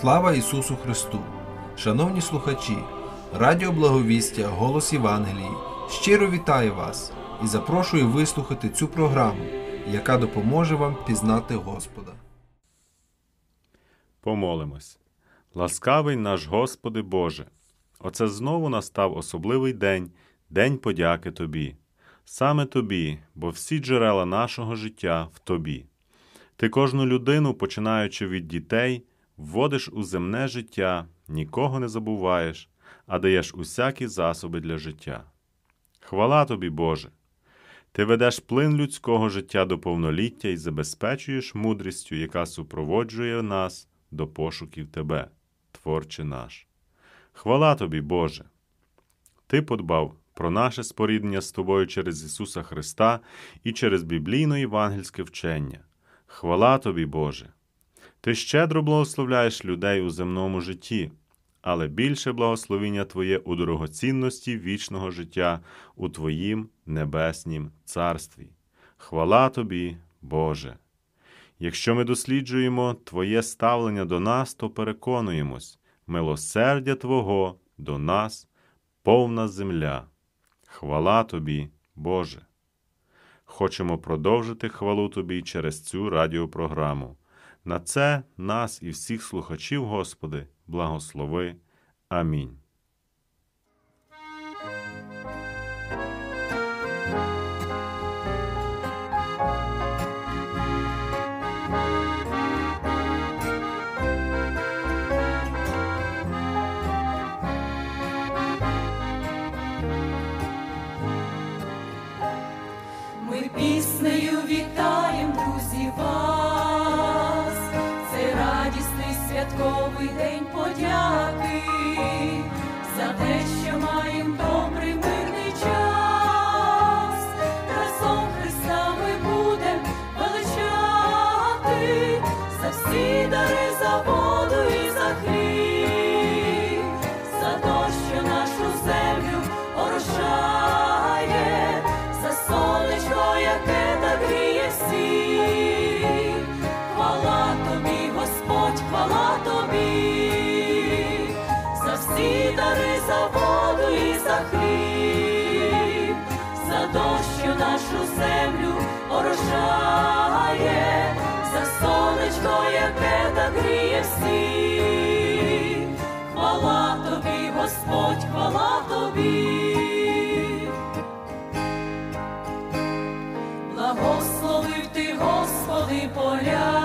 Слава Ісусу Христу! Шановні слухачі, Радіо Благовістя, Голос Євангелії щиро вітаю вас і запрошую вислухати цю програму, яка допоможе вам пізнати Господа. Помолимось. Ласкавий наш Господи Боже, оце знову настав особливий день, День подяки Тобі, саме Тобі, бо всі джерела нашого життя в Тобі. Ти кожну людину, починаючи від дітей, вводиш у земне життя, нікого не забуваєш, а даєш усякі засоби для життя. Хвала тобі, Боже! Ти ведеш плин людського життя до повноліття і забезпечуєш мудрістю, яка супроводжує нас до пошуків Тебе, Творче наш. Хвала тобі, Боже! Ти подбав про наше споріднення з Тобою через Ісуса Христа і через біблійно-євангельське вчення. Хвала тобі, Боже! Ти щедро благословляєш людей у земному житті, але більше благословіння Твоє у дорогоцінності вічного життя у Твоїм небеснім царстві. Хвала тобі, Боже! Якщо ми досліджуємо Твоє ставлення до нас, то переконуємось, милосердя Твого до нас повна земля. Хвала тобі, Боже! Хочемо продовжити хвалу Тобі через цю радіопрограму. На це нас і всіх слухачів, Господи, благослови. Амінь. Хліб, за що нашу землю орошає, за сонечко, яке так гріє всіх. Хвала тобі, Господь, хвала тобі. Благословив ти, Господи, поля,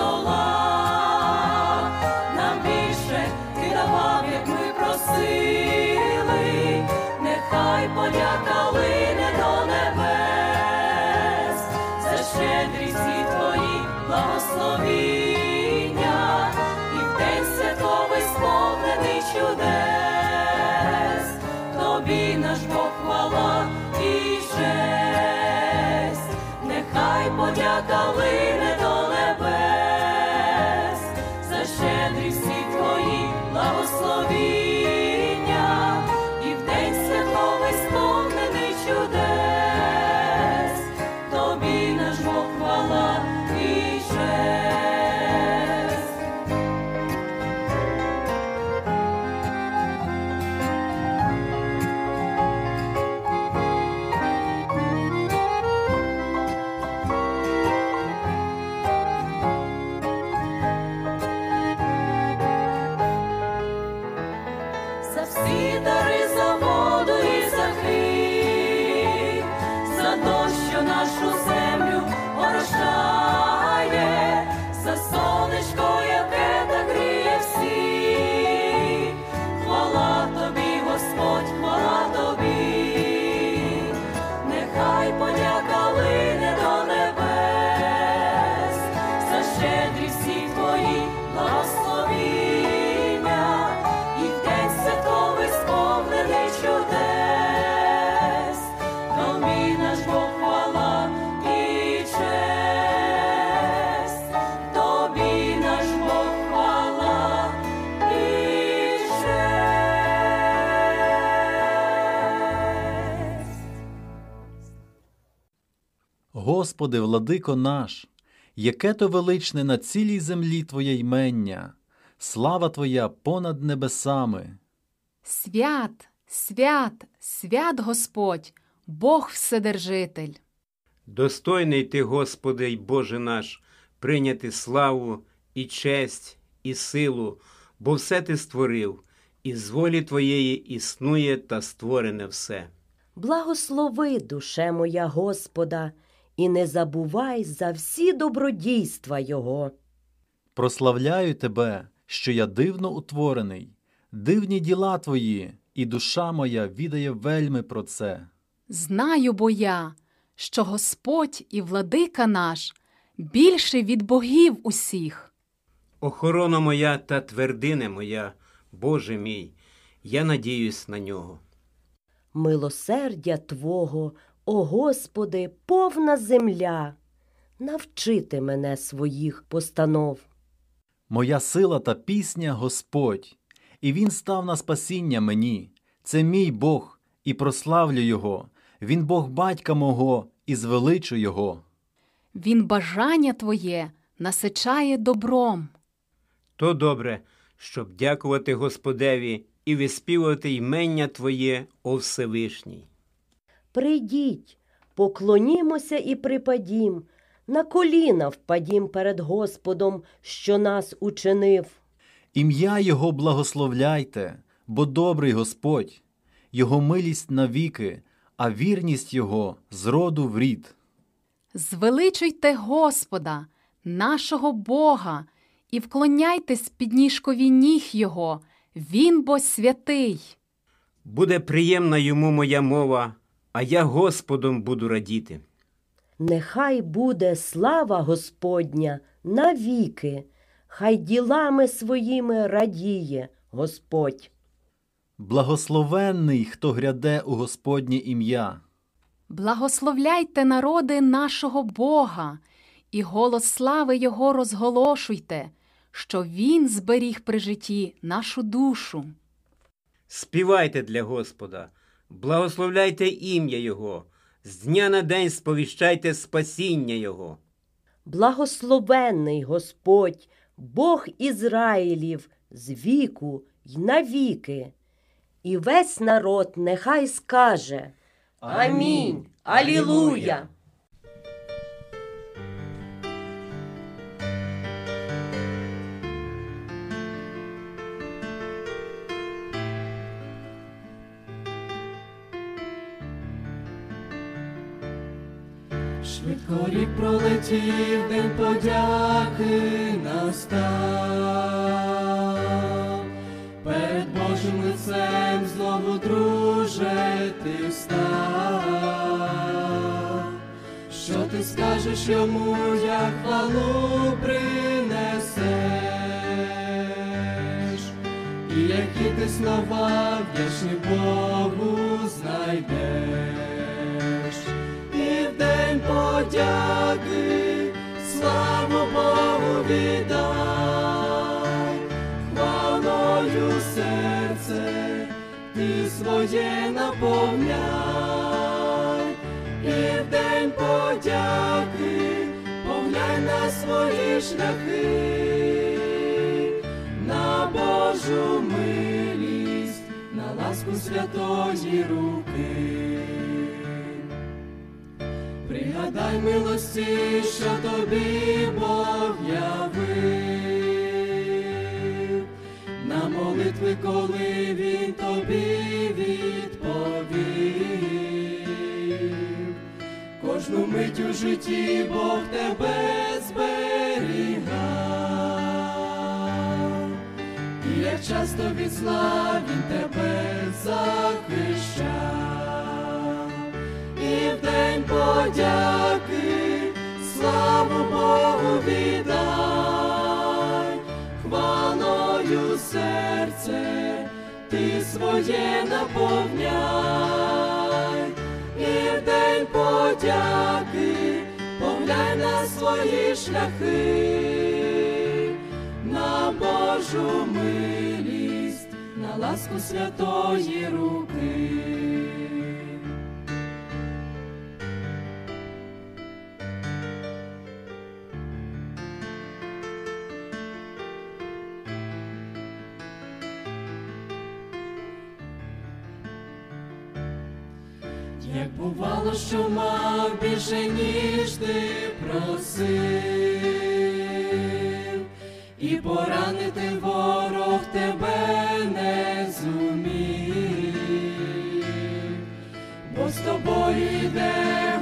на нам більше ти давав, як ми просили, нехай подяка лине до небес, за щедрість твої благословіння. І в день святковий сповнений чудес, тобі наш Бог хвала і нехай подяка лине Господи, владико наш, яке то величне на цілій землі Твоє ймення, слава Твоя понад небесами. Свят, свят, свят Господь, Бог Вседержитель. Достойний ти, Господи й Боже наш, прийняти славу і честь, і силу, бо все ти створив, і з волі Твоєї існує та створене все. Благослови, душе моя Господа, і не забувай за всі добродійства Його. Прославляю Тебе, що я дивно утворений, дивні діла Твої, і душа моя відає вельми про це. Знаю бо я, що Господь і владика наш більший від богів усіх. Охорона моя та твердине моя, Боже мій, я надіюсь на нього. Милосердя Твого, о Господи, повна земля. Навчити мене своїх постанов. Моя сила та пісня Господь, і Він став на спасіння мені. Це мій Бог, і прославлю Його. Він Бог батька мого, і звеличу Його. Він бажання твоє насичає добром. То добре, щоб дякувати Господеві і виспівувати ймення Твоє, о Всевишній. Прийдіть, поклонімося і припадім, на коліна впадім перед Господом, що нас учинив. Ім'я Його благословляйте, бо добрий Господь, Його милість навіки, а вірність Його з роду в рід. Звеличуйте Господа, нашого Бога, і вклоняйтесь під ніжкові ніг Його, Він бо святий. Буде приємна йому моя мова, а я Господом буду радіти. Нехай буде слава Господня навіки, хай ділами своїми радіє Господь. Благословенний, хто гряде у Господнє ім'я. Благословляйте народи нашого Бога, і голос слави Його розголошуйте, що Він зберіг при житті нашу душу. Співайте для Господа, благословляйте ім'я Його, з дня на день сповіщайте спасіння Його. Благословенний Господь, Бог Ізраїлів, з віку й навіки. І весь народ нехай скаже Амінь. Алілуя. Швидко рік пролетів, день подяки настав. Божим лицем знову, друже, ти встав. Що ти скажеш йому, як хвалу принесеш? І які ти слова вдячні Богу знайдеш? І в день подяки славу Богу віддай, ти своє наповняй, і в день подяки поглянь на свої шляхи, на Божу милість, на ласку святої руки. Пригадай милості, що тобі Бог явив, молитви, коли він тобі відповів, кожну мить у житті Бог тебе зберігав, і як часто від зла він тебе захищав. І в день подяки славу Богу віддай, хвалою серце ти своє наповняй, і в день подяки поглянь на свої шляхи, на Божу милість, на ласку святої руки. Як бувало, що мав більше, ніж ти просив, і поранити ворог тебе не зумів, бо з тобою йде,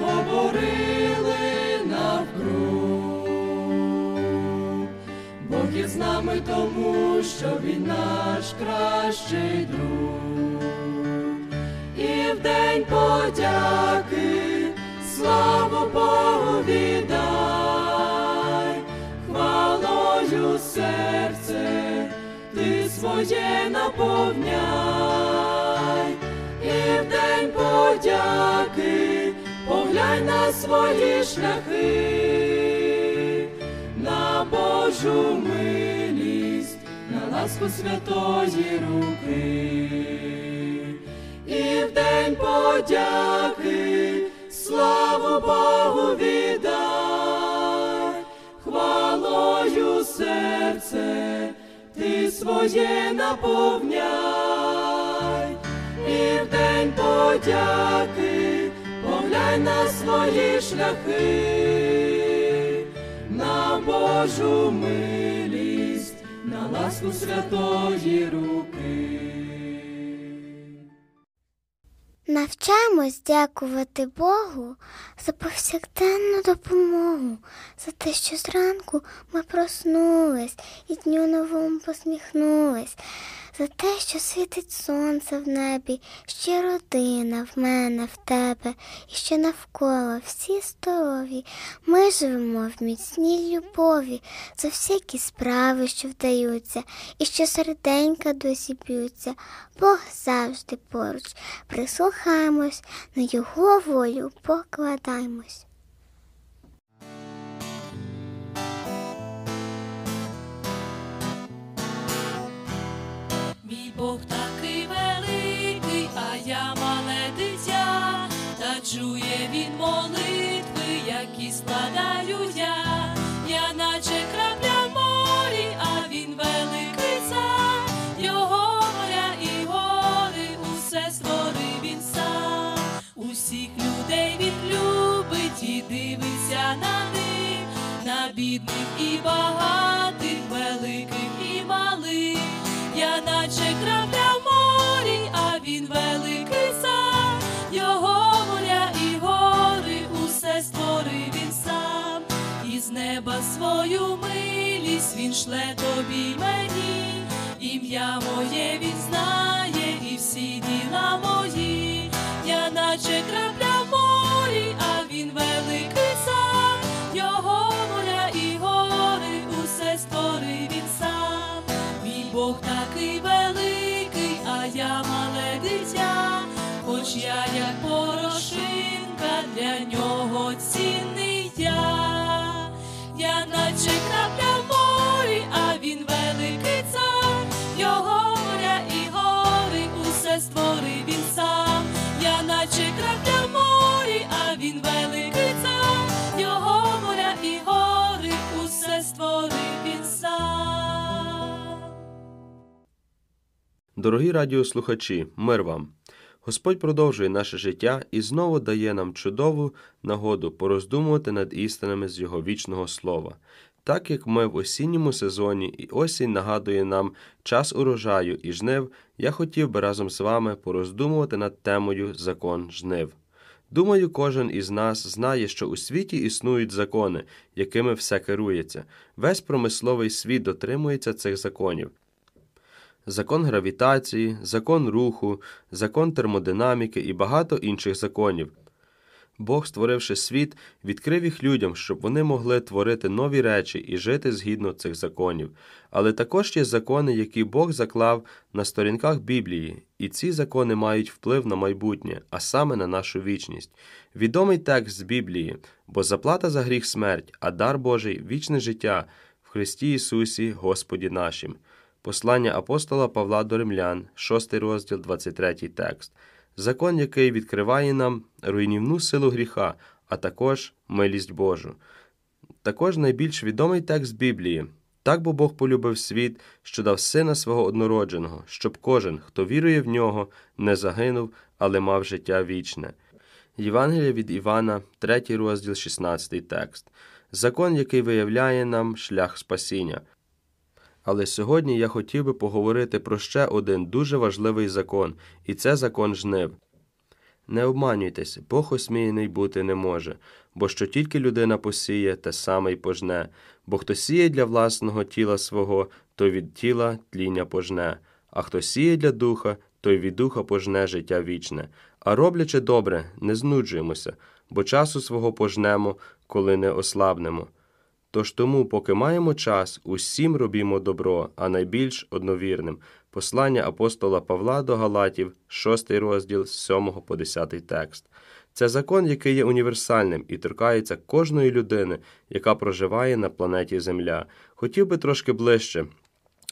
говорили навкруг. Бог є з нами тому, що він наш кращий друг. В день подяки славу Богу віддай, хвалою серце ти своє наповняй, і в день подяки поглянь на свої шляхи, на Божу милість, на ласку святої руки. І в день подяки. Славу Богу віддай, хвалою серце ти своє наповняй, і в день подяки поглянь на свої шляхи, на Божу милість, на ласку святої руки. Навчаємось дякувати Богу за повсякденну допомогу, за те, що зранку ми проснулись і дню новому посміхнулись, за те, що світить сонце в небі, ще родина в мене, в тебе, і що навколо всі здорові. Ми живемо в міцній любові за всякі справи, що вдаються, і що серденька досі б'ються. Бог завжди поруч. Прислухаємось, на його волю покладаємось. Бог такий великий, а я мале дитя, та чує він молитви, які складаю я, я наче крапля в морі, а він великий цар, його моря і гори, усе створив він сам, усіх людей він любить і дивиться на них, на бідних і багатих, наче крапля в морі, а він великий сам, його моря і гори, усе створив він сам, і з неба свою милість він шле тобі мені, ім'я моє він знає, і всі діла мої, я наче крапля в морі, а він великий сам, його моря і гори, усе створив він сам. Бог такий хоч я як порошинка для нього цінний я, я наче крапля в морі, а він великий цар, його моря і гори, усе створив він сам, я наче крапля в морі, а він великий цар, його моря і гори, усе створив він сам. Дорогі радіослухачі, мир вам! Господь продовжує наше життя і знову дає нам чудову нагоду пороздумувати над істинами з Його вічного слова. Так як ми в осінньому сезоні і осінь нагадує нам час урожаю і жнив, я хотів би разом з вами пороздумувати над темою закон жнив. Думаю, кожен із нас знає, що у світі існують закони, якими все керується. Весь промисловий світ дотримується цих законів. Закон гравітації, закон руху, закон термодинаміки і багато інших законів. Бог, створивши світ, відкрив їх людям, щоб вони могли творити нові речі і жити згідно цих законів. Але також є закони, які Бог заклав на сторінках Біблії, і ці закони мають вплив на майбутнє, а саме на нашу вічність. Відомий текст з Біблії, бо заплата за гріх смерть, а дар Божий вічне життя в Христі Ісусі, Господі нашим. Послання апостола Павла до Римлян, 6 розділ, 23 текст. Закон, який відкриває нам руйнівну силу гріха, а також милість Божу. Також найбільш відомий текст Біблії. Так бо Бог полюбив світ, що дав сина свого однородженого, щоб кожен, хто вірує в нього, не загинув, але мав життя вічне. Євангелія від Івана, 3 розділ, 16 текст. Закон, який виявляє нам шлях спасіння. Але сьогодні я хотів би поговорити про ще один дуже важливий закон, і це закон жнив. Не обманюйтесь, Бог осміяний бути не може, бо що тільки людина посіє, те саме й пожне, бо хто сіє для власного тіла свого, то від тіла тління пожне, а хто сіє для духа, той від духа пожне життя вічне. А роблячи добре, не знуджуємося, бо часу свого пожнемо, коли не ослабнемо. Тож тому, поки маємо час, усім робімо добро, а найбільш одновірним. Послання апостола Павла до Галатів, 6 розділ з 7 по 10 текст. Це закон, який є універсальним і торкається кожної людини, яка проживає на планеті Земля. Хотів би трошки ближче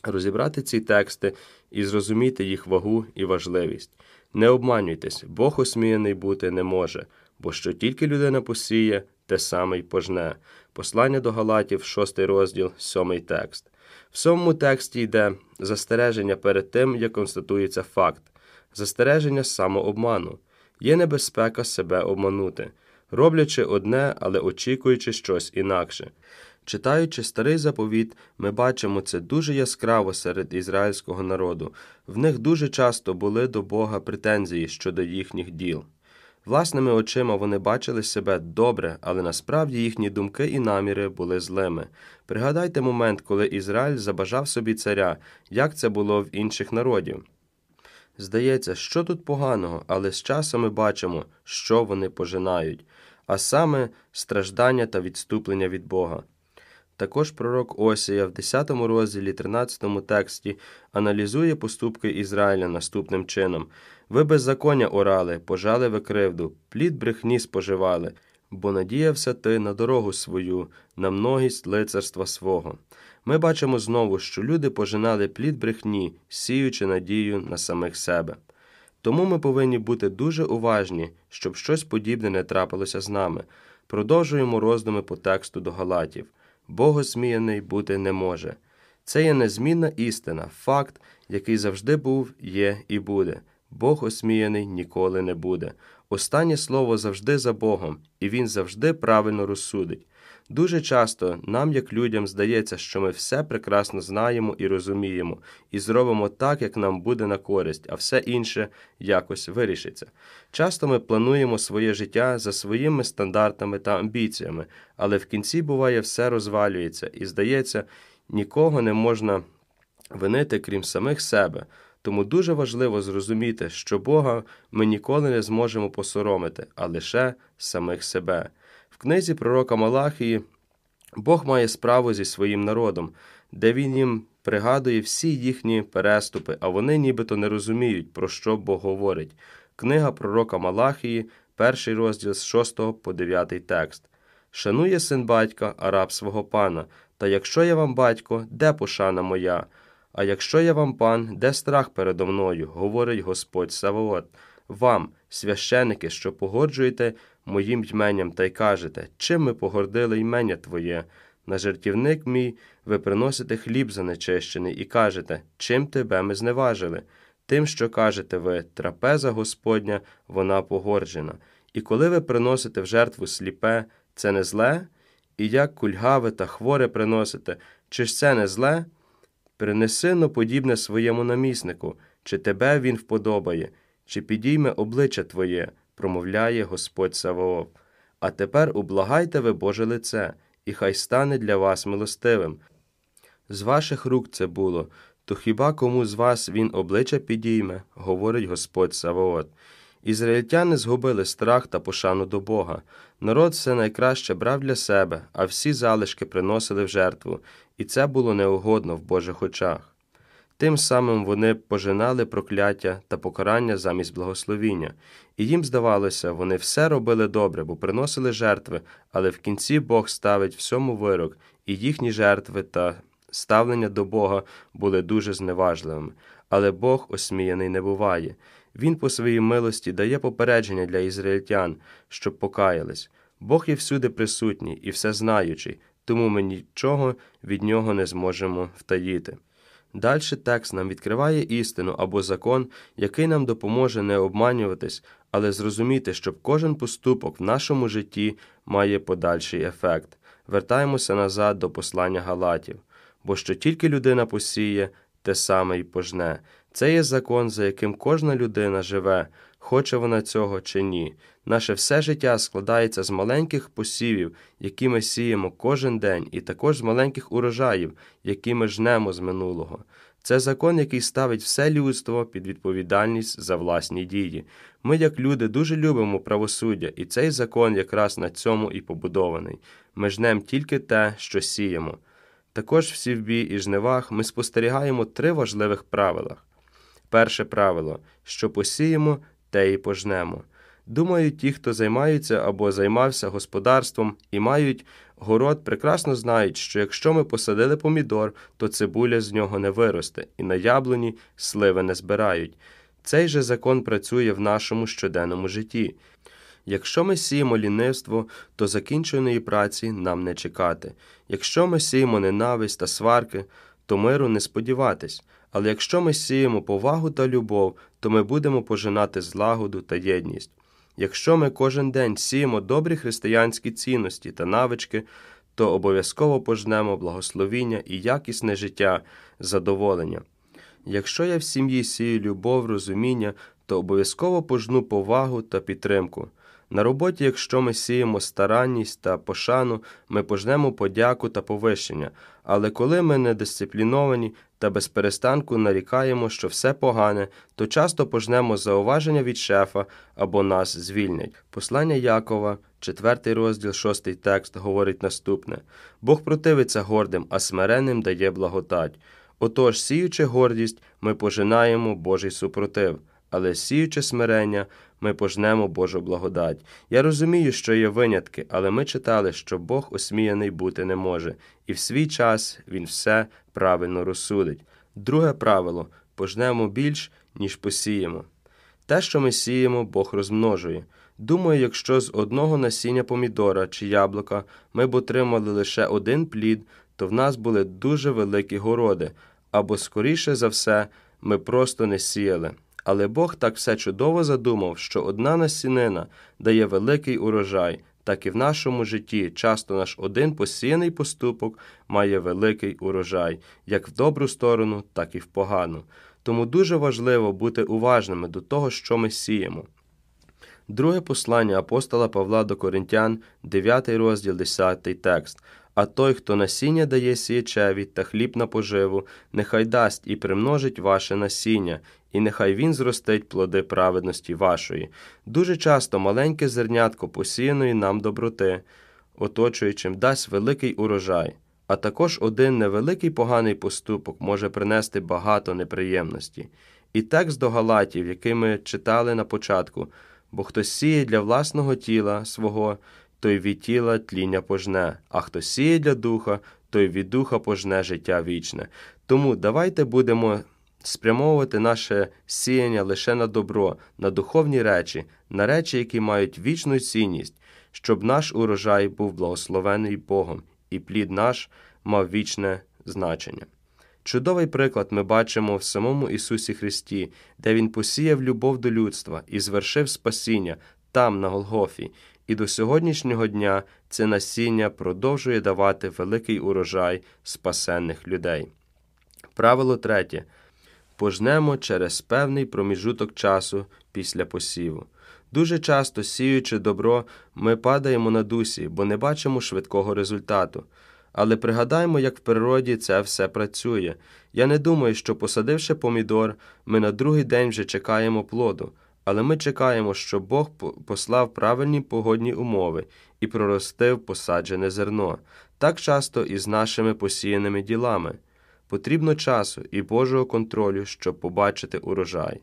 розібрати ці тексти і зрозуміти їх вагу і важливість. Не обманюйтесь, Бог осміяний бути не може, бо що тільки людина посіє, те саме й пожне. Послання до Галатів, 6 розділ, 7 текст. В сьомому тексті йде застереження перед тим, як констатується факт, застереження самообману. Є небезпека себе обманути, роблячи одне, але очікуючи щось інакше. Читаючи старий заповіт, ми бачимо це дуже яскраво серед ізраїльського народу. В них дуже часто були до Бога претензії щодо їхніх діл. Власними очима вони бачили себе добре, але насправді їхні думки і наміри були злими. Пригадайте момент, коли Ізраїль забажав собі царя, як це було в інших народів. Здається, що тут поганого, але з часом ми бачимо, що вони пожинають, а саме страждання та відступлення від Бога. Також пророк Осія в 10 розділі 13 тексті аналізує поступки Ізраїля наступним чином: ви беззаконня орали, пожали ви кривду, плід брехні споживали, бо надіявся ти на дорогу свою, на многість лицарства свого. Ми бачимо знову, що люди пожинали плід брехні, сіючи надію на самих себе. Тому ми повинні бути дуже уважні, щоб щось подібне не трапилося з нами. Продовжуємо роздуми по тексту до Галатів. Бог осміяний бути не може. Це є незмінна істина, факт, який завжди був, є і буде. Бог осміяний ніколи не буде. Останнє слово завжди за Богом, і Він завжди правильно розсудить. Дуже часто нам, як людям, здається, що ми все прекрасно знаємо і розуміємо, і зробимо так, як нам буде на користь, а все інше якось вирішиться. Часто ми плануємо своє життя за своїми стандартами та амбіціями, але в кінці буває все розвалюється, і здається, нікого не можна винити, крім самих себе. Тому дуже важливо зрозуміти, що Бога ми ніколи не зможемо посоромити, а лише самих себе. В книзі пророка Малахії Бог має справу зі своїм народом, де він їм пригадує всі їхні переступи, а вони нібито не розуміють, про що Бог говорить. Книга пророка Малахії, перший розділ з 6 по 9 текст. Шанує син батька, а раб свого пана. Та якщо я вам батько, де пошана моя? А якщо я вам пан, де страх передо мною, говорить Господь Саваот. Вам, священики, що погоджуєте моїм йменням та й кажете, чим ми погордили ймення Твоє? На жертівник мій ви приносите хліб занечищений і кажете, чим тебе ми зневажили? Тим, що кажете ви, трапеза Господня, вона погорджена. І коли ви приносите в жертву сліпе, це не зле? І як кульгаве та хворе приносите, чи ж це не зле? Принеси но подібне своєму наміснику, чи тебе він вподобає, чи підійме обличчя Твоє, промовляє Господь Саваоф. А тепер ублагайте ви Боже лице, і хай стане для вас милостивим. З ваших рук це було, то хіба кому з вас він обличчя підійме, говорить Господь Саваот. Ізраїльтяни згубили страх та пошану до Бога. Народ все найкраще брав для себе, а всі залишки приносили в жертву, і це було неугодно в Божих очах. Тим самим вони пожинали прокляття та покарання замість благословіння, і їм здавалося, вони все робили добре, бо приносили жертви, але в кінці Бог ставить всьому вирок, і їхні жертви та ставлення до Бога були дуже зневажливими. Але Бог осміяний не буває. Він по своїй милості дає попередження для ізраїльтян, щоб покаялись. Бог є всюди присутній і всезнаючий, тому ми нічого від нього не зможемо втаїти. Далі текст нам відкриває істину або закон, який нам допоможе не обманюватись, але зрозуміти, щоб кожен поступок в нашому житті має подальший ефект. Вертаємося назад до послання Галатів, бо що тільки людина посіє, те саме й пожне. Це є закон, за яким кожна людина живе, хоче вона цього чи ні. Наше все життя складається з маленьких посівів, які ми сіємо кожен день, і також з маленьких урожаїв, які ми жнемо з минулого. Це закон, який ставить все людство під відповідальність за власні дії. Ми, як люди, дуже любимо правосуддя, і цей закон якраз на цьому і побудований. Ми жнем тільки те, що сіємо. Також в сівбі і жнивах ми спостерігаємо три важливих правилах. Перше правило що посіємо, те і пожнемо. Думаю, ті, хто займаються або займався господарством і мають город, прекрасно знають, що якщо ми посадили помідор, то цибуля з нього не виросте, і на яблуні сливи не збирають. Цей же закон працює в нашому щоденному житті. Якщо ми сіємо лінивство, то закінченої праці нам не чекати. Якщо ми сіємо ненависть та сварки, то миру не сподіватись. Але якщо ми сіємо повагу та любов, то ми будемо пожинати злагоду та єдність. Якщо ми кожен день сіємо добрі християнські цінності та навички, то обов'язково пожнемо благословіння і якісне життя, задоволення. Якщо я в сім'ї сію любов, розуміння, то обов'язково пожну повагу та підтримку. На роботі, якщо ми сіємо старанність та пошану, ми пожнемо подяку та повищення, але коли ми недисципліновані та без перестанку нарікаємо, що все погане, то часто пожнемо зауваження від шефа або нас звільнять. Послання Якова, 4 розділ, 6 текст, говорить наступне: Бог противиться гордим, а смиренним дає благодать. Отож, сіючи гордість, ми пожинаємо Божий супротив, але сіючи смирення, ми пожнемо Божу благодать. Я розумію, що є винятки, але ми читали, що Бог осміяний бути не може, і в свій час Він все правильно розсудить. Друге правило пожнемо більш, ніж посіємо. Те, що ми сіємо, Бог розмножує. Думаю, якщо з одного насіння помідора чи яблука ми б отримали лише один плід, то в нас були дуже великі городи, або, скоріше за все, ми просто не сіяли. Але Бог так все чудово задумав, що одна насінина дає великий урожай, так і в нашому житті часто наш один посіяний поступок має великий урожай, як в добру сторону, так і в погану. Тому дуже важливо бути уважними до того, що ми сіємо. Друге послання апостола Павла до Коринтян, 9 розділ, 10 текст. А той, хто насіння дає сіячеві та хліб на поживу, нехай дасть і примножить ваше насіння, і нехай він зростить плоди праведності вашої. Дуже часто маленьке зернятко посіяної нам доброти, оточуючим дасть великий урожай, а також один невеликий поганий поступок може принести багато неприємності. І текст до Галатів, який ми читали на початку, бо хто сіє для власного тіла свого, той від тіла тління пожне, а хто сіє для духа, той від духа пожне життя вічне. Тому давайте будемо спрямовувати наше сіяння лише на добро, на духовні речі, на речі, які мають вічну цінність, щоб наш урожай був благословений Богом, і плід наш мав вічне значення. Чудовий приклад ми бачимо в самому Ісусі Христі, де Він посіяв любов до людства і звершив спасіння там, на Голгофі, і до сьогоднішнього дня це насіння продовжує давати великий урожай спасенних людей. Правило третє пожнемо через певний проміжуток часу після посіву. Дуже часто, сіючи добро, ми падаємо на дусі, бо не бачимо швидкого результату. Але пригадаймо, як в природі це все працює. Я не думаю, що, посадивши помідор, ми на другий день вже чекаємо плоду, але ми чекаємо, що Бог послав правильні погодні умови і проростив посаджене зерно, так часто і з нашими посіяними ділами. Потрібно часу і Божого контролю, щоб побачити урожай.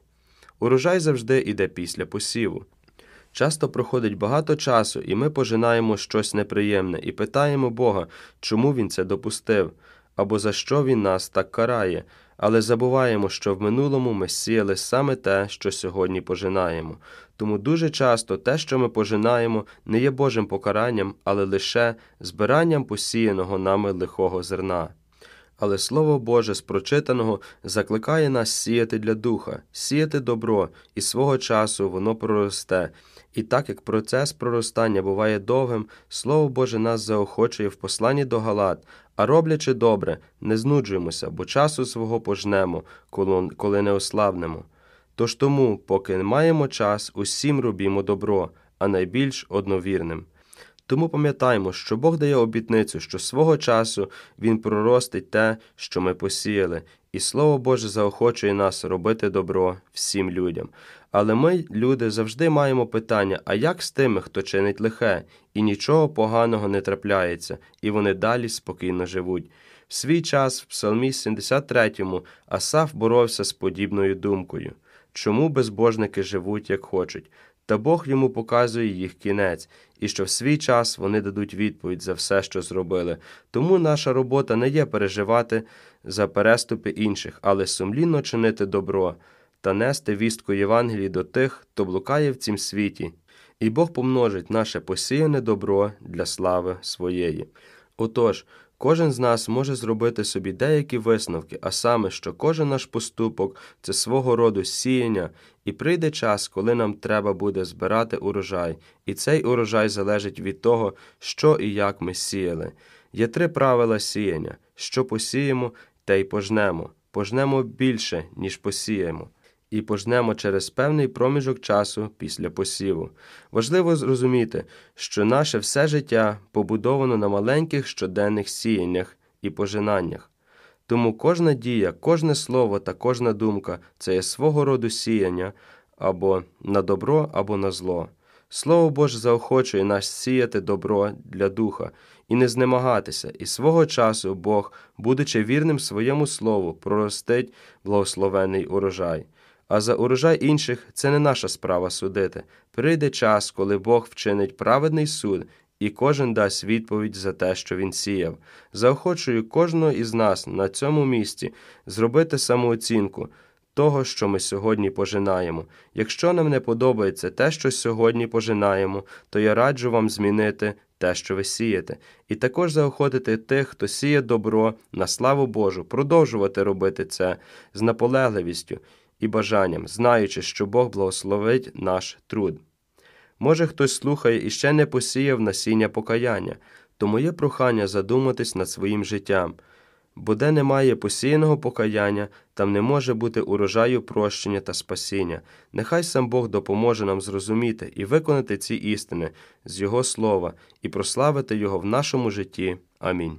Урожай завжди іде після посіву. Часто проходить багато часу, і ми пожинаємо щось неприємне і питаємо Бога, чому Він це допустив, або за що Він нас так карає, але забуваємо, що в минулому ми сіяли саме те, що сьогодні пожинаємо. Тому дуже часто те, що ми пожинаємо, не є Божим покаранням, але лише збиранням посіяного нами лихого зерна. Але Слово Боже з прочитаного закликає нас сіяти для духа, сіяти добро, і свого часу воно проросте. І так як процес проростання буває довгим, Слово Боже нас заохочує в посланні до Галат, а роблячи добре, не знуджуємося, бо часу свого пожнемо, коли- не ослабнемо. Тож тому, поки маємо час, усім робімо добро, а найбільш одновірним. Тому пам'ятаймо, що Бог дає обітницю, що свого часу Він проростить те, що ми посіяли, і Слово Боже заохочує нас робити добро всім людям. Але ми, люди, завжди маємо питання: а як з тими, хто чинить лихе, і нічого поганого не трапляється, і вони далі спокійно живуть. В свій час, в Псалмі 73 Асаф боровся з подібною думкою. Чому безбожники живуть, як хочуть? Та Бог йому показує їх кінець, і що в свій час вони дадуть відповідь за все, що зробили. Тому наша робота не є переживати за переступи інших, але сумлінно чинити добро та нести вістку Євангелії до тих, хто блукає в цім світі, і Бог помножить наше посіяне добро для слави своєї. Отож, кожен з нас може зробити собі деякі висновки, а саме, що кожен наш поступок це свого роду сіяння, і прийде час, коли нам треба буде збирати урожай, і цей урожай залежить від того, що і як ми сіяли. Є три правила сіяння: що посіємо, те й пожнемо. Пожнемо більше, ніж посіємо. І пожнемо через певний проміжок часу після посіву. Важливо зрозуміти, що наше все життя побудовано на маленьких щоденних сіяннях і пожинаннях. Тому кожна дія, кожне слово та кожна думка це є свого роду сіяння або на добро, або на зло. Слово Боже заохочує нас сіяти добро для духа і не знемагатися, і свого часу Бог, будучи вірним своєму слову, проростить благословений урожай. А за урожай інших це не наша справа судити. Прийде час, коли Бог вчинить праведний суд, і кожен дасть відповідь за те, що він сіяв. Заохочую кожного із нас на цьому місці зробити самооцінку того, що ми сьогодні пожинаємо. Якщо нам не подобається те, що сьогодні пожинаємо, то я раджу вам змінити те, що ви сієте, і також заохотити тих, хто сіє добро на славу Божу, продовжувати робити це з наполегливістю і бажанням, знаючи, що Бог благословить наш труд. Може, хтось слухає і ще не посіяв насіння покаяння, то моє прохання задуматись над своїм життям, бо де немає посіяного покаяння, там не може бути урожаю прощення та спасіння. Нехай сам Бог допоможе нам зрозуміти і виконати ці істини з Його слова і прославити Його в нашому житті. Амінь.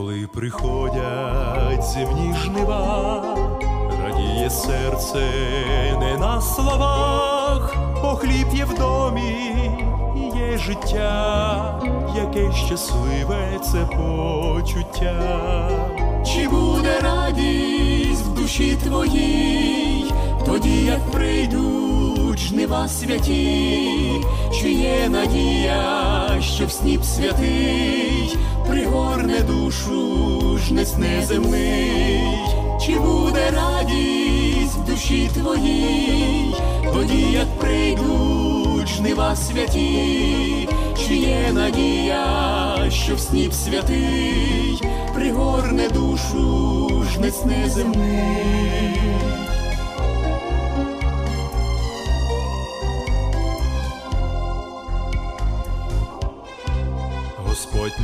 Коли приходять земні жнива, радіє серце не на словах, бо хліб є в домі, є життя, яке щасливе це почуття. Чи буде радість в душі твоїй, тоді як прийдуть жнива святі, чи є надія, що в сніп святий пригорне душу жнець неземний, чи буде радість в душі твоїй, тоді як прийдуть жнива святі, чи є надія, що в сніп святий пригорне душу жнець неземний.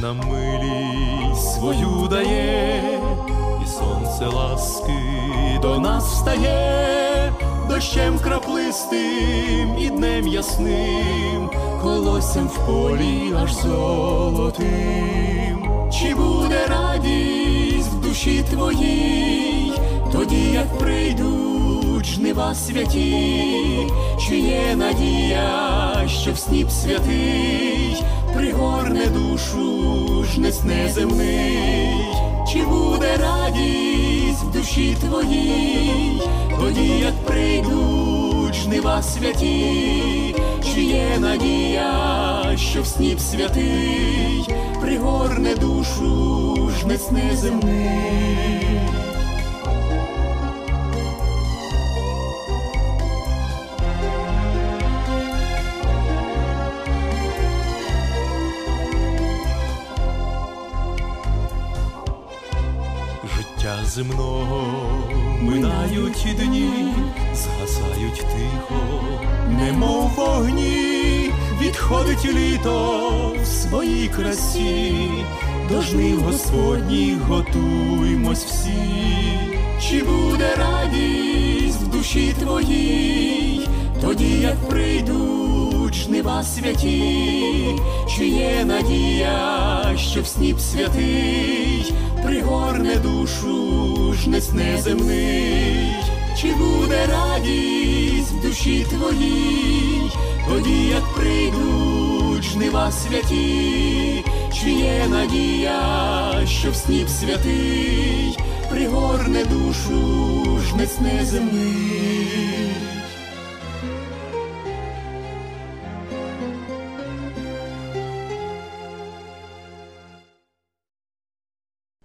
Нам милість свою дає, і сонце ласки до нас встає дощем краплистим і днем ясним, колоссям в полі аж золотим. Чи буде радість в душі твоїй, тоді як прийдуть жнива святі, чи є надія, що в сніп святий пригорне душу жнець неземний, чи буде радість в душі твоїй, тоді як прийдуть жнива святі, чи є надія, що в сніп святий пригорне душу жнець неземний. Життя земного. Минають дні, згасають тихо, немов вогні, відходить літо в своїй красі, до жнив Господніх готуймось всі, Чи буде радість в душі твоїй, тоді як прийдуть жнива святі, чи є надія, що в сніп святий пригорне душу жнець неземний, чи буде радість в душі твоїй, тоді як прийдуть жнива святі, чи є надія, що в сніп святий пригорне душу жнець неземний.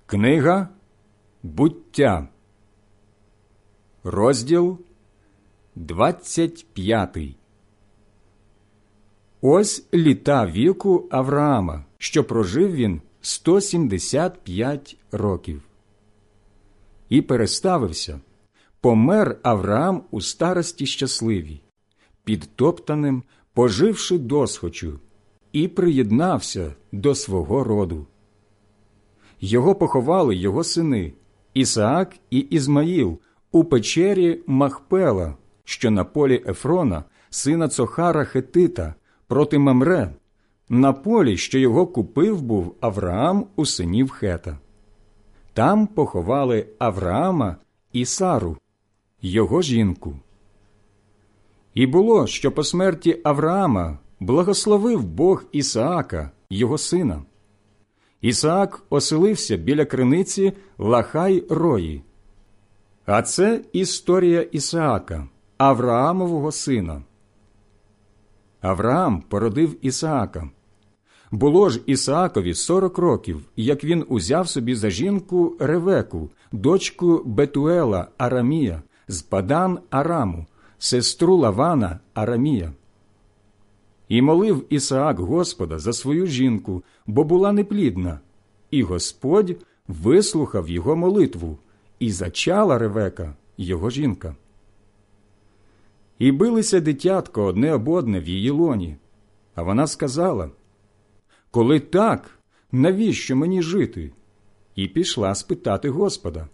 Книга Буття, розділ 25. Ось літа віку Авраама, що прожив він 175 років. І переставився. Помер Авраам у старості щасливій, підтоптаним, поживши досхочу, і приєднався до свого роду. Його поховали його сини Ісаак і Ізмаїл у печері Махпела, що на полі Ефрона, сина Цохара Хетита, проти Мемре, на полі, що його купив був Авраам у синів Хета. Там поховали Авраама і Сару, його жінку. І було, що по смерті Авраама благословив Бог Ісаака, його сина. Ісаак оселився біля криниці Лахай Рої. А це історія Ісаака, Авраамового сина. Авраам породив Ісаака. Було ж Ісаакові сорок років, як він узяв собі за жінку Ревеку, дочку Бетуела Арамія, з Падан Араму, сестру Лавана Арамія. І молив Ісаак Господа за свою жінку, бо була неплідна, і Господь вислухав його молитву, і зачала Ревека, його жінка. І билися дитятко одне об одне в її лоні. А вона сказала Коли так, навіщо мені жити? І пішла спитати Господа.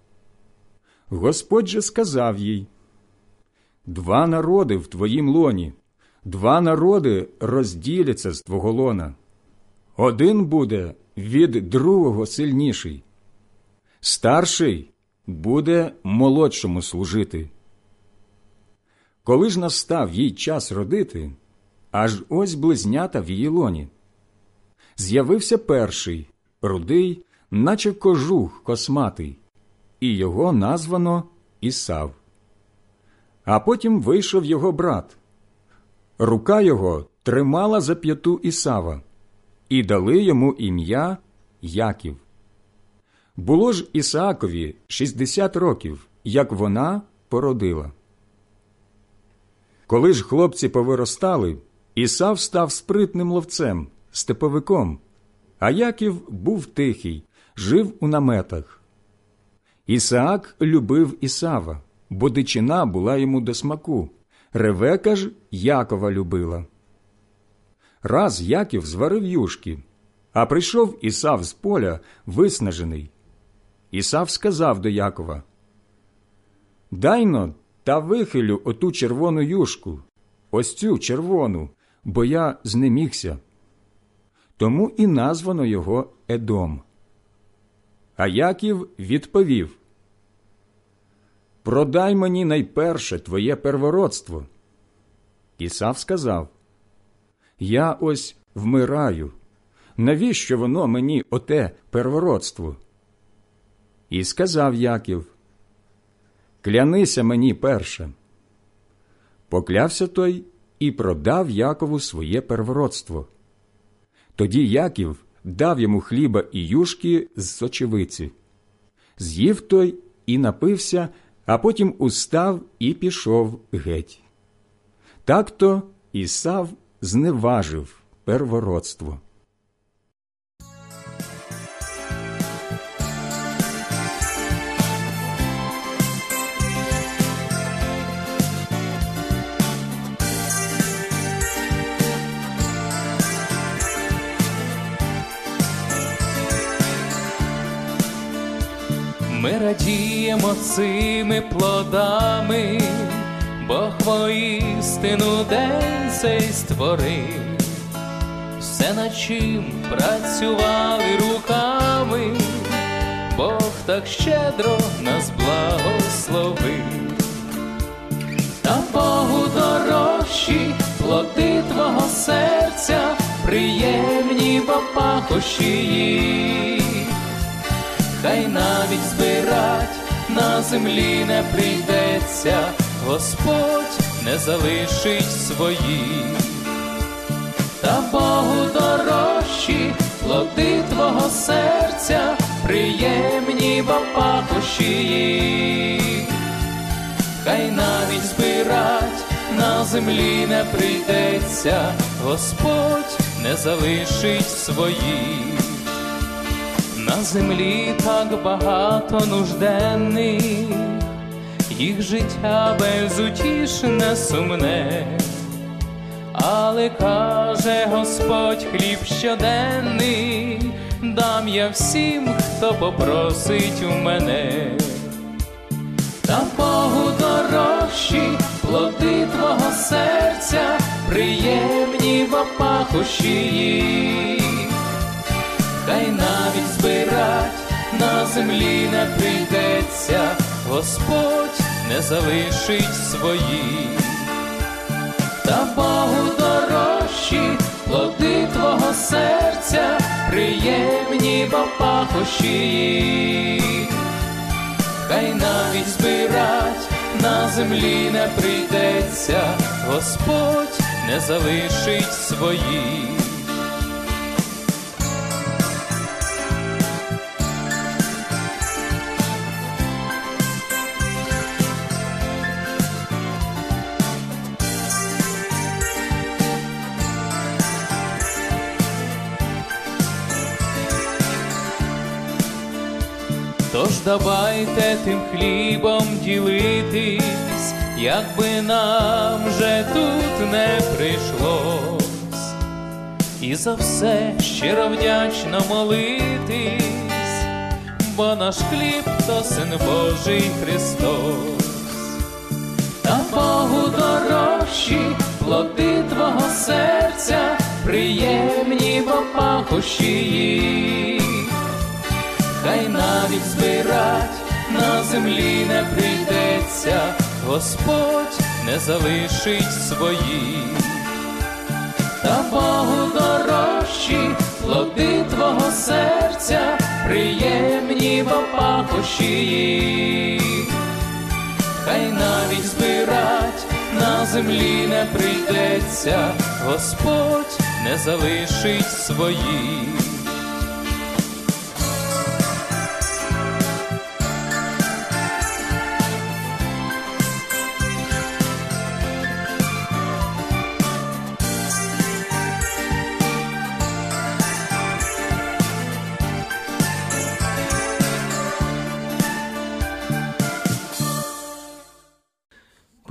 Господь же сказав їй Два народи в твоїм лоні, два народи розділяться з твого лона. Один буде від другого сильніший, старший буде молодшому служити. Коли ж настав їй час родити, аж ось близнята в її лоні. З'явився перший, рудий, наче кожух косматий, і його названо Ісав. А потім вийшов його брат. Рука його тримала за п'яту Ісава, і дали йому ім'я Яків. Було ж Ісаакові шістдесят років, як вона породила. Коли ж хлопці повиростали, Ісав став спритним ловцем, степовиком, а Яків був тихий, жив у наметах. Ісаак любив Ісава, бо дичина була йому до смаку. Ревека ж Якова любила. Раз Яків зварив юшки, а прийшов Ісав з поля виснажений. Ісав сказав до Якова Дайно та вихилю оту червону юшку, ось цю червону, бо я знемігся. Тому і названо його Едом. А Яків відповів Продай мені найперше твоє первородство. Ісав сказав Я ось вмираю, навіщо воно мені оте первородство? І сказав Яків, Клянися мені перше. Поклявся той і продав Якову своє первородство. Тоді Яків дав йому хліба і юшки з сочевиці. З'їв той і напився, а потім устав і пішов геть. Так-то Ісав зневажив первородство. Ми радіємо цими плодами, Бог воістину день цей створив, все над чим працювали руками, Бог так щедро нас благословив, та Богу дорожчі плоди твого серця, приємні бо пахощі хай навіть збирать на землі не прийдеться, Господь не залишить своїх, та Богу дорожчі плоди твого серця, приємні бо хай навіть збирать на землі не прийдеться, Господь не залишить своїх. На землі так багато нужденних, їх життя безутішне сумне, але каже Господь хліб щоденний, дам я всім, хто попросить у мене, та Богу дорожчі плоди твого серця, приємні бо пахощі їх хай навіть збирать на землі не прийдеться, Господь не залишить своїх, та Богу дорожчі плоди твого серця, приємні бо пахощі. Хай навіть збирать на землі не прийдеться, Господь не залишить своїх. Давайте тим хлібом ділитись, якби нам же тут не прийшлось, і за все щиро вдячно молитись, бо наш хліб то син Божий Христос, та Богу дорожчі плоди твого серця, приємні бо пахощі їх хай навіть збирать на землі не прийдеться, Господь не залишить своїх, та Богу дорожчі плоди твого серця, приємні бо пахощі хай навіть збирать на землі не прийдеться, Господь не залишить своїх.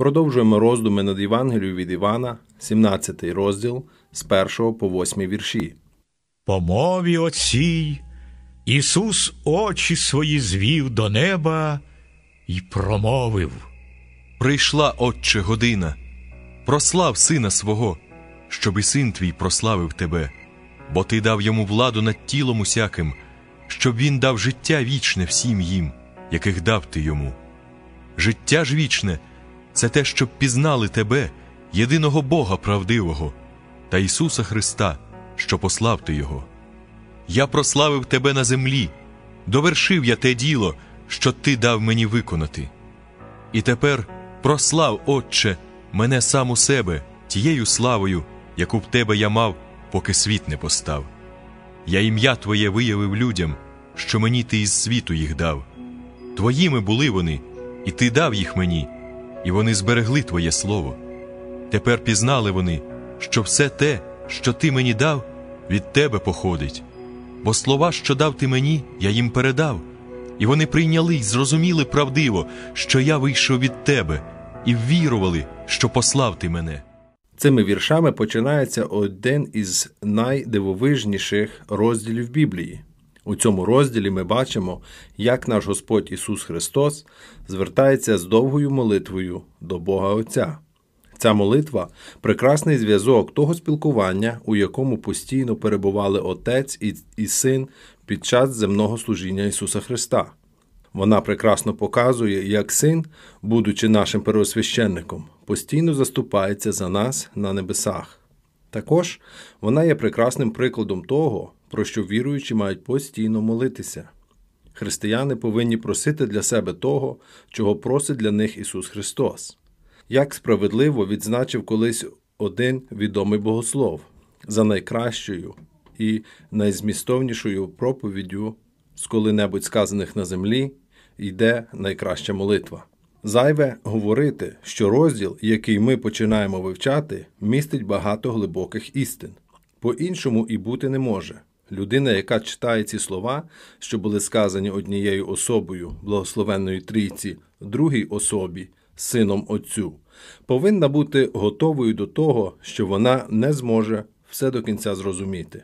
Продовжуємо роздуми над Євангелією від Івана, 17 розділ з 1 по 8 вірші. По мові оцій Ісус очі свої звів до неба і промовив. Прийшла, Отче, година, прослав сина свого, щоб і син твій прославив тебе, бо ти дав йому владу над тілом усяким, щоб він дав життя вічне всім їм, яких дав ти йому. Життя ж вічне це те, щоб пізнали тебе, єдиного Бога правдивого, та Ісуса Христа, що послав ти Його. я прославив тебе на землі, довершив я те діло, що ти дав мені виконати. І тепер прослав, Отче, мене сам у себе тією славою, яку в тебе я мав, поки світ не постав. Я ім'я Твоє виявив людям, що мені ти із світу їх дав. Твоїми були вони, і ти дав їх мені, і вони зберегли Твоє слово. Тепер пізнали вони, що все те, що ти мені дав, від тебе походить. Бо слова, що дав ти мені, я їм передав, і вони прийняли й зрозуміли правдиво, що я вийшов від тебе, і ввірували, що послав ти мене. Цими віршами починається один із найдивовижніших розділів Біблії. У цьому розділі ми бачимо, як наш Господь Ісус Христос звертається з довгою молитвою до Бога Отця. Ця молитва прекрасний зв'язок того спілкування, у якому постійно перебували Отець і, Син під час земного служіння Ісуса Христа. Вона прекрасно показує, як син, будучи нашим первосвященником, постійно заступається за нас на небесах. Також вона є прекрасним прикладом того, про що віруючі мають постійно молитися. Християни повинні просити для себе того, чого просить для них Ісус Христос. Як справедливо відзначив колись один відомий богослов за найкращою і найзмістовнішою проповіддю з коли-небудь сказаних на землі йде найкраща молитва. Зайве говорити, що розділ, який ми починаємо вивчати, містить багато глибоких істин. По-іншому і бути не може. Людина, яка читає ці слова, що були сказані однією особою благословенної трійці, другій особі, сином Отцю, повинна бути готовою до того, що вона не зможе все до кінця зрозуміти.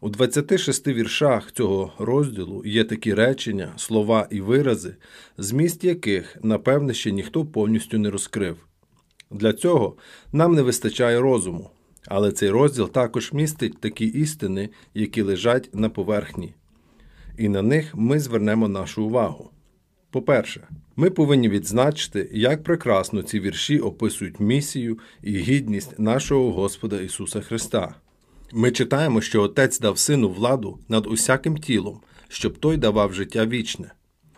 У 26 віршах цього розділу є такі речення, слова і вирази, зміст яких, напевне, ще ніхто повністю не розкрив. Для цього нам не вистачає розуму, але цей розділ також містить такі істини, які лежать на поверхні, і на них ми звернемо нашу увагу. По-перше, ми повинні відзначити, як прекрасно ці вірші описують місію і гідність нашого Господа Ісуса Христа. Ми читаємо, що Отець дав сину владу над усяким тілом, щоб той давав життя вічне.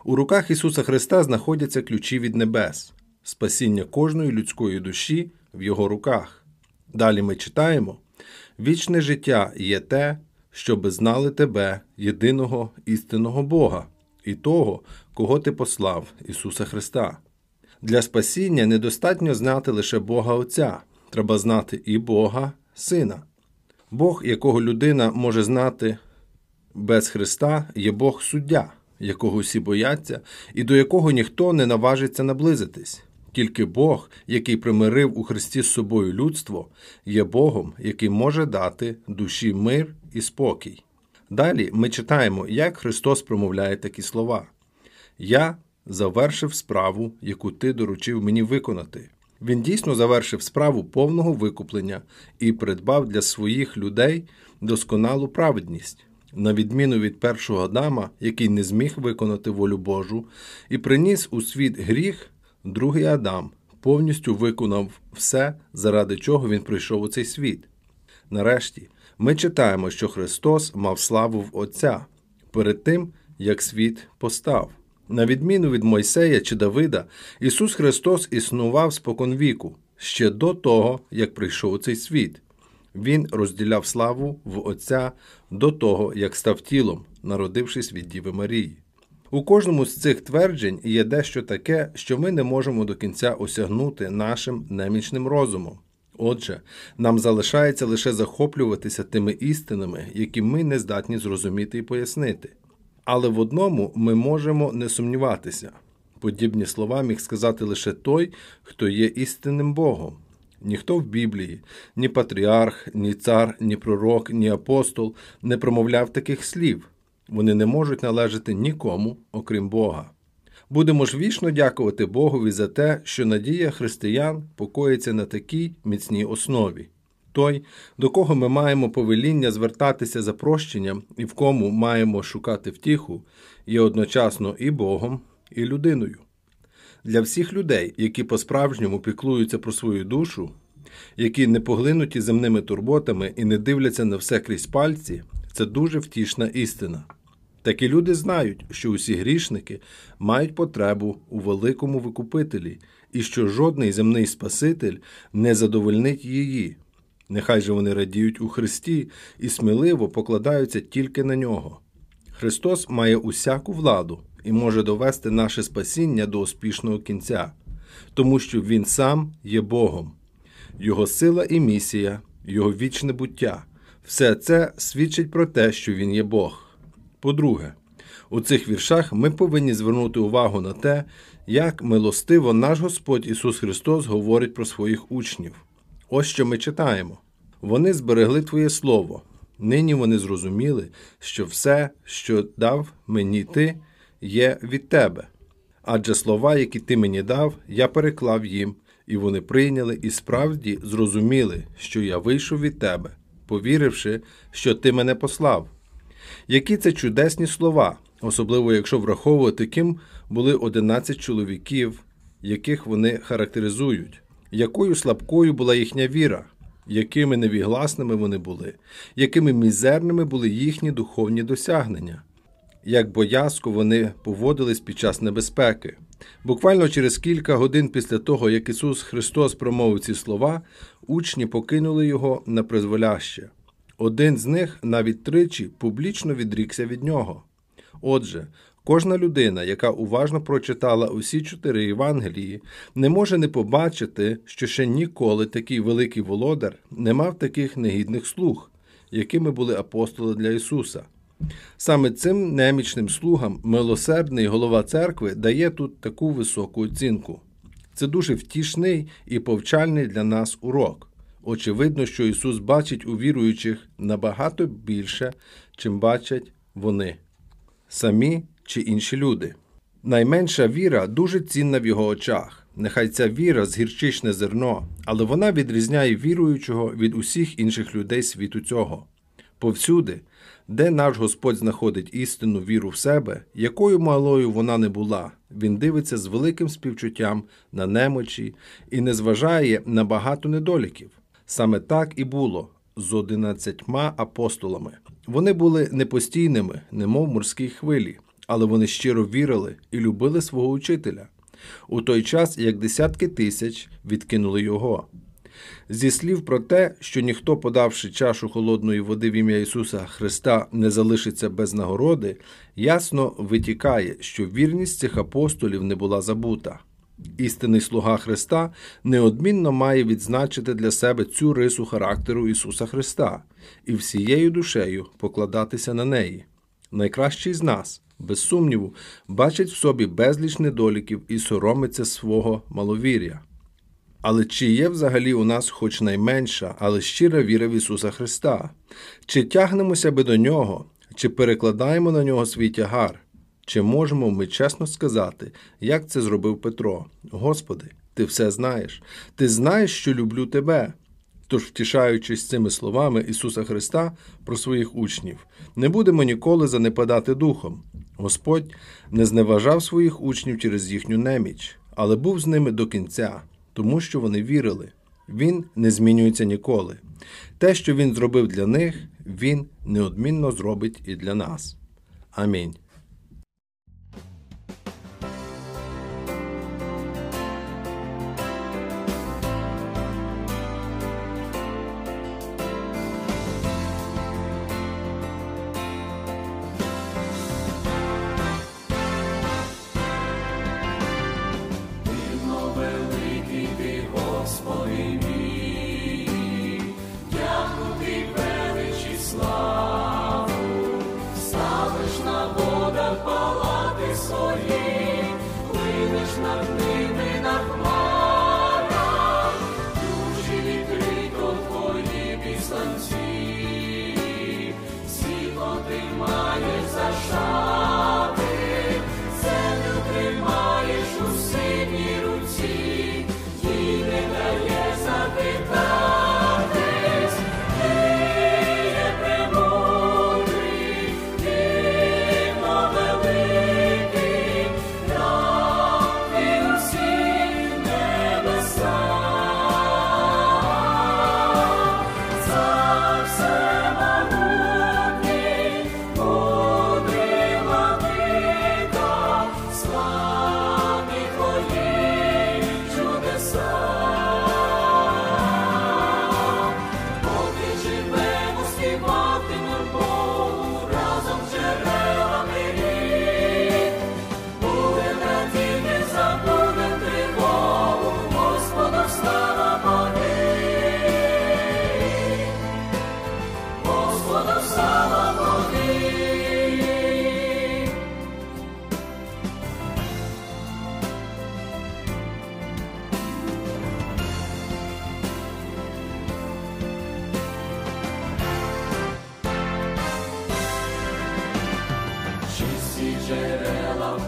У руках Ісуса Христа знаходяться ключі від небес, спасіння кожної людської душі в Його руках. Далі ми читаємо: вічне життя є те, щоби знали тебе, єдиного істинного Бога, і того, кого ти послав, Ісуса Христа. Для спасіння недостатньо знати лише Бога Отця, треба знати і Бога Сина. Бог, якого людина може знати без Христа, є Бог суддя, якого всі бояться, і до якого ніхто не наважиться наблизитись. Тільки Бог, який примирив у Христі з собою людство, є Богом, який може дати душі мир і спокій. Далі ми читаємо, як Христос промовляє такі слова: Я завершив справу, яку ти доручив мені виконати. Він дійсно завершив справу повного викуплення і придбав для своїх людей досконалу праведність, на відміну від першого Адама, який не зміг виконати волю Божу, і приніс у світ гріх, другий Адам повністю виконав все, заради чого він прийшов у цей світ. Нарешті, ми читаємо, що Христос мав славу в Отця перед тим, як світ постав. На відміну від Мойсея чи Давида, Ісус Христос існував споконвіку, ще до того, як прийшов у цей світ. Він розділяв славу в Отця до того, як став тілом, народившись від Діви Марії. У кожному з цих тверджень є дещо таке, що ми не можемо до кінця осягнути нашим немічним розумом. Отже, нам залишається лише захоплюватися тими істинами, які ми не здатні зрозуміти і пояснити. Але в одному ми можемо не сумніватися. Подібні слова міг сказати лише той, хто є істинним Богом. Ніхто в Біблії, ні патріарх, ні цар, ні пророк, ні апостол не промовляв таких слів. Вони не можуть належати нікому, окрім Бога. Будемо ж вічно дякувати Богові за те, що надія християн покоїться на такій міцній основі. Той, до кого ми маємо повеління звертатися за прощенням і в кому маємо шукати втіху, є одночасно і Богом, і людиною. Для всіх людей, які по-справжньому піклуються про свою душу, які не поглинуті земними турботами і не дивляться на все крізь пальці, Це дуже втішна істина. Такі люди знають, що усі грішники мають потребу у великому викупителі, і що жодний земний Спаситель не задовольнить її. Нехай же вони радіють у Христі і сміливо покладаються тільки на нього. Христос має усяку владу і може довести наше спасіння до успішного кінця, тому що Він сам є Богом. Його сила і місія, Його вічне буття все це свідчить про те, що Він є Бог. По-друге, у цих віршах ми повинні звернути увагу на те, як милостиво наш Господь Ісус Христос говорить про своїх учнів. Ось що ми читаємо. Вони зберегли Твоє Слово. Нині вони зрозуміли, що все, що дав мені ти, є від тебе. Адже слова, які ти мені дав, я переклав їм, і вони прийняли і справді зрозуміли, що я вийшов від тебе, повіривши, що ти мене послав. Які це чудесні слова, особливо якщо враховувати, ким були 11 чоловіків, яких вони характеризують, якою слабкою була їхня віра, якими невігласними вони були, якими мізерними були їхні духовні досягнення, як боязко вони поводились під час небезпеки. Буквально через кілька годин після того, як Ісус Христос промовив ці слова, учні покинули його на призволяще. Один з них навіть тричі публічно відрікся від нього. Отже, кожна людина, яка уважно прочитала усі чотири Євангелії, не може не побачити, що ще ніколи такий великий володар не мав таких негідних слуг, якими були апостоли для Ісуса. Саме цим немічним слугам милосердний голова церкви дає тут таку високу оцінку. Це дуже втішний і повчальний для нас урок. Очевидно, що Ісус бачить у віруючих набагато більше, чим бачать вони, самі чи інші люди. Найменша віра дуже цінна в його очах. Нехай ця віра з гірчичне зерно, але вона відрізняє віруючого від усіх інших людей світу цього. Повсюди, де наш Господь знаходить істинну віру в себе, якою малою вона не була, він дивиться з великим співчуттям на немочі і не зважає на багато недоліків. Саме так і було з одинадцятьма апостолами. Вони були непостійними, немов морські хвилі, але вони щиро вірили і любили свого учителя у той час, як десятки тисяч відкинули його. Зі слів про те, що ніхто, подавши чашу холодної води в ім'я Ісуса Христа, не залишиться без нагороди, ясно витікає, що вірність цих апостолів не була забута. Істинний слуга Христа неодмінно має відзначити для себе цю рису характеру Ісуса Христа і всією душею покладатися на неї. Найкращий з нас, без сумніву, бачить в собі безліч недоліків і соромиться свого маловір'я. Але чи є взагалі у нас хоч найменша, але щира віра в Ісуса Христа? Чи тягнемося би до Нього, чи перекладаємо на нього свій тягар? Чи можемо ми чесно сказати, як це зробив Петро? Господи, ти все знаєш, ти знаєш, що люблю тебе. Тож, втішаючись цими словами Ісуса Христа про своїх учнів, не будемо ніколи занепадати духом. Господь не зневажав своїх учнів через їхню неміч, але був з ними до кінця, тому що вони вірили. Він не змінюється ніколи. Те, що Він зробив для них, Він неодмінно зробить і для нас. Амінь.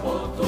Otto.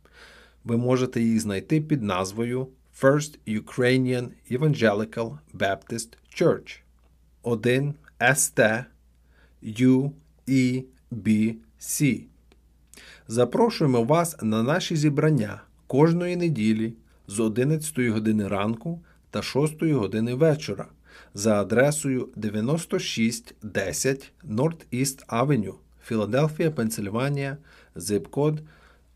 Ви можете їх знайти під назвою First Ukrainian Evangelical Baptist Church 1 ST UEBC. Запрошуємо вас на наші зібрання кожної неділі з 11 години ранку та 6 години вечора за адресою 9610 North East Avenue, Філадельфія, Пенсильванія, зип-код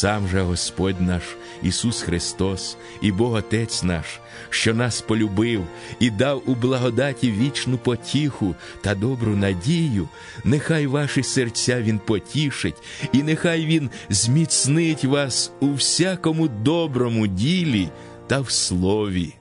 Сам же Господь наш Ісус Христос і Бог Отець наш, що нас полюбив і дав у благодаті вічну потіху та добру надію, нехай ваші серця Він потішить, і нехай Він зміцнить вас у всякому доброму ділі та в слові.